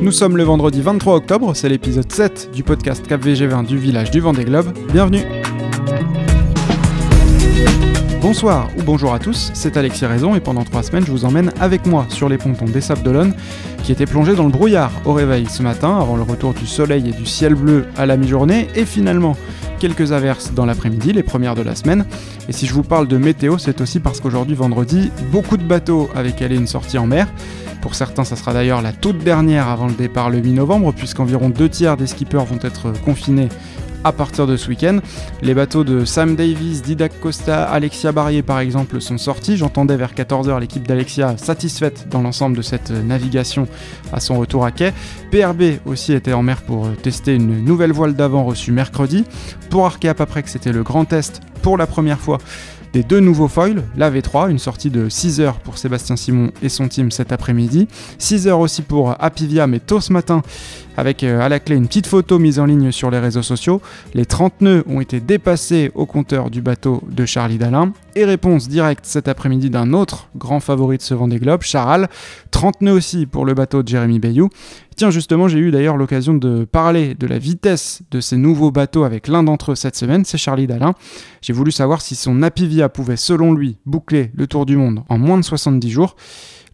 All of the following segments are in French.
Nous sommes le vendredi 23 octobre, c'est l'épisode 7 du podcast Cap VG20 du village du Vendée Globe. Bienvenue Bonsoir ou bonjour à tous, c'est Alexis Raison et pendant trois semaines je vous emmène avec moi sur les pontons des Sables d'Olonne qui étaient plongés dans le brouillard au réveil ce matin avant le retour du soleil et du ciel bleu à la mi-journée et finalement quelques averses dans l'après-midi, les premières de la semaine. Et si je vous parle de météo, c'est aussi parce qu'aujourd'hui vendredi, beaucoup de bateaux avaient calé une sortie en mer. Pour certains, ça sera d'ailleurs la toute dernière avant le départ le 8 novembre, puisqu'environ deux tiers des skippers vont être confinés à partir de ce week-end. Les bateaux de Sam Davis, Didac Costa, Alexia Barrier par exemple sont sortis. J'entendais vers 14h l'équipe d'Alexia satisfaite dans l'ensemble de cette navigation à son retour à quai. PRB aussi était en mer pour tester une nouvelle voile d'avant reçue mercredi. Pour Arkea Paprec, c'était le grand test pour la première fois des deux nouveaux foils, la V3, une sortie de 6 heures pour Sébastien Simon et son team cet après-midi, 6 heures aussi pour Apivia, mais tôt ce matin, avec euh, à la clé une petite photo mise en ligne sur les réseaux sociaux. Les 30 nœuds ont été dépassés au compteur du bateau de Charlie Dalin. Et réponse directe cet après-midi d'un autre grand favori de ce Vendée Globe, Charal. 30 nœuds aussi pour le bateau de Jérémy Bayou. Justement, j'ai eu d'ailleurs l'occasion de parler de la vitesse de ces nouveaux bateaux avec l'un d'entre eux cette semaine, c'est Charlie Dalin. J'ai voulu savoir si son Apivia pouvait, selon lui, boucler le tour du monde en moins de 70 jours.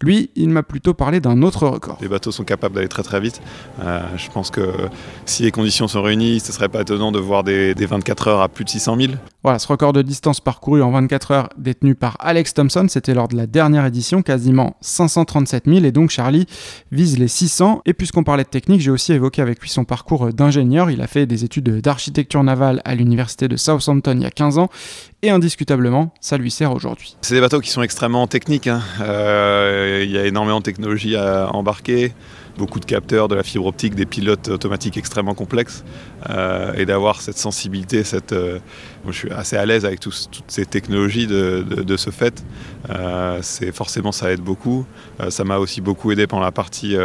Lui, il m'a plutôt parlé d'un autre record. Les bateaux sont capables d'aller très très vite. Euh, je pense que si les conditions sont réunies, ce serait pas étonnant de voir des, 24 heures à plus de 600 000. Voilà, ce record de distance parcouru en 24 heures détenu par Alex Thompson, c'était lors de la dernière édition, quasiment 537 000. Et donc Charlie vise les 600. Et puisqu'on parlait de technique, j'ai aussi évoqué avec lui son parcours d'ingénieur. Il a fait des études d'architecture navale à l'université de Southampton il y a 15 ans et indiscutablement, ça lui sert aujourd'hui. C'est des bateaux qui sont extrêmement techniques. Hein. Euh, il y a énormément de technologies à embarquer beaucoup de capteurs, de la fibre optique, des pilotes automatiques extrêmement complexes, euh, et d'avoir cette sensibilité, cette, euh, je suis assez à l'aise avec toutes ces technologies de, ce fait. Euh, c'est forcément ça aide beaucoup. ça m'a aussi beaucoup aidé pendant la partie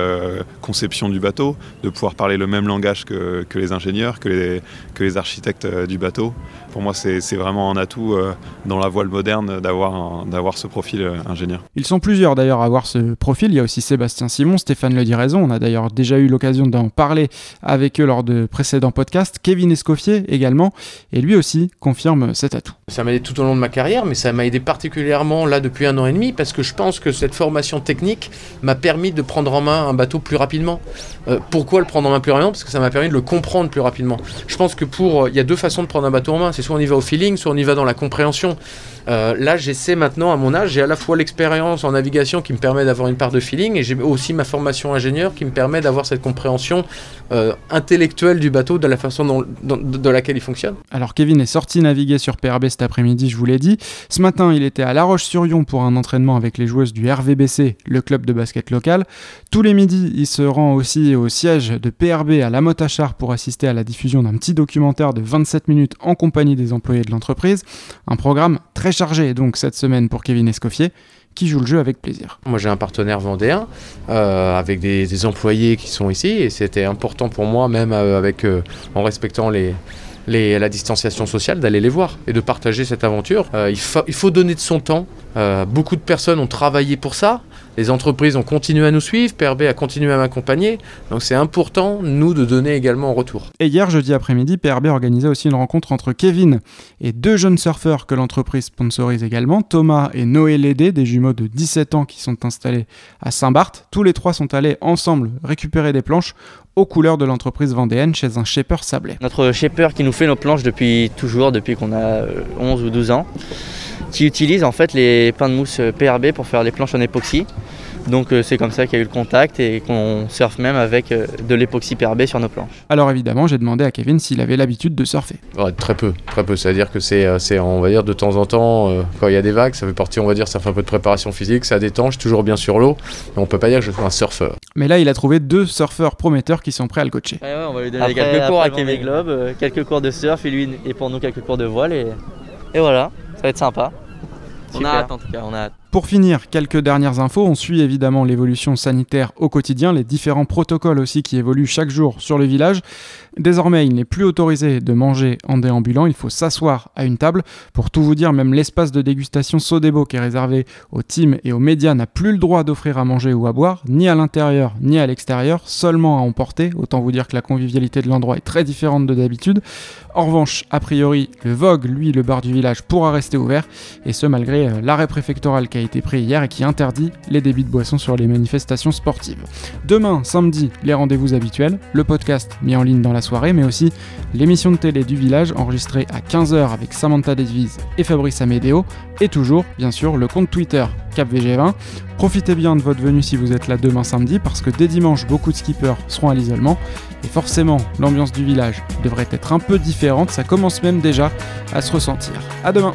conception du bateau, de pouvoir parler le même langage que, les ingénieurs, que les, que les architectes du bateau. Pour moi, c'est vraiment un atout dans la voile moderne d'avoir ce profil ingénieur. Ils sont plusieurs d'ailleurs à avoir ce profil. Il y a aussi Sébastien Simon, Stéphane le on a d'ailleurs déjà eu l'occasion d'en parler avec eux lors de précédents podcasts. Kevin Escoffier également, et lui aussi confirme cet atout. Ça m'a aidé tout au long de ma carrière, mais ça m'a aidé particulièrement là depuis un an et demi parce que je pense que cette formation technique m'a permis de prendre en main un bateau plus rapidement. Euh, pourquoi le prendre en main plus rapidement? Parce que ça m'a permis de le comprendre plus rapidement. Je pense que pour, il y a deux façons de prendre un bateau en main. C'est soit on y va au feeling, soit on y va dans la compréhension. Euh, là, j'essaie maintenant, à mon âge, j'ai à la fois l'expérience en navigation qui me permet d'avoir une part de feeling et j'ai aussi ma formation ingénieur qui me permet d'avoir cette compréhension euh, intellectuelle du bateau, de la façon dont, laquelle il fonctionne. Alors, Kevin est sorti naviguer sur PRB après-midi, je vous l'ai dit. Ce matin, il était à La Roche-sur-Yon pour un entraînement avec les joueuses du RVBC, le club de basket local. Tous les midis, il se rend aussi au siège de PRB à La Motte-à-Char pour assister à la diffusion d'un petit documentaire de 27 minutes en compagnie des employés de l'entreprise. Un programme très chargé donc cette semaine pour Kevin Escoffier qui joue le jeu avec plaisir. Moi j'ai un partenaire vendéen euh, avec des, employés qui sont ici et c'était important pour moi même euh, avec euh, en respectant les, la distanciation sociale d'aller les voir et de partager cette aventure. il, il, faut donner de son temps. beaucoup de personnes ont travaillé pour ça. Les entreprises ont continué à nous suivre, PRB a continué à m'accompagner, donc c'est important, nous, de donner également en retour. Et hier, jeudi après-midi, PRB organisait aussi une rencontre entre Kevin et deux jeunes surfeurs que l'entreprise sponsorise également, Thomas et Noé Lédé, des jumeaux de 17 ans qui sont installés à Saint-Barth. Tous les trois sont allés ensemble récupérer des planches aux couleurs de l'entreprise vendéenne chez un shaper sablé. Notre shaper qui nous fait nos planches depuis toujours, depuis qu'on a 11 euh, ou 12 ans qui utilise en fait les pains de mousse PRB pour faire les planches en époxy. Donc euh, c'est comme ça qu'il y a eu le contact et qu'on surfe même avec euh, de l'époxy PRB sur nos planches. Alors évidemment, j'ai demandé à Kevin s'il avait l'habitude de surfer. très peu, très peu. C'est-à-dire que c'est, euh, on va dire, de temps en temps, quand il y a des vagues, ça fait partie, on va dire, ça fait un peu de préparation physique, ça détend, je suis toujours bien sur l'eau, mais on peut pas dire que je suis un surfeur. Mais là, il a trouvé deux surfeurs prometteurs qui sont prêts à le coacher. on va lui donner quelques cours à Kevin Globe, quelques cours de surf, et lui et pour nous quelques cours de voile, et, et voilà, ça va être sympa. On a hâte en tout cas, on a hâte. Pour finir, quelques dernières infos. On suit évidemment l'évolution sanitaire au quotidien, les différents protocoles aussi qui évoluent chaque jour sur le village. Désormais, il n'est plus autorisé de manger en déambulant, il faut s'asseoir à une table. Pour tout vous dire, même l'espace de dégustation Sodebo qui est réservé aux teams et aux médias n'a plus le droit d'offrir à manger ou à boire, ni à l'intérieur ni à l'extérieur, seulement à emporter. Autant vous dire que la convivialité de l'endroit est très différente de d'habitude. En revanche, a priori, le Vogue, lui, le bar du village, pourra rester ouvert, et ce malgré euh, l'arrêt préfectoral qui a été pris hier et qui interdit les débits de boissons sur les manifestations sportives. Demain, samedi, les rendez-vous habituels, le podcast mis en ligne dans la soirée, mais aussi l'émission de télé du village enregistrée à 15h avec Samantha Desvise et Fabrice Amédéo, et toujours, bien sûr, le compte Twitter CapVG20. Profitez bien de votre venue si vous êtes là demain samedi, parce que dès dimanche, beaucoup de skippers seront à l'isolement, et forcément, l'ambiance du village devrait être un peu différente, ça commence même déjà à se ressentir. À demain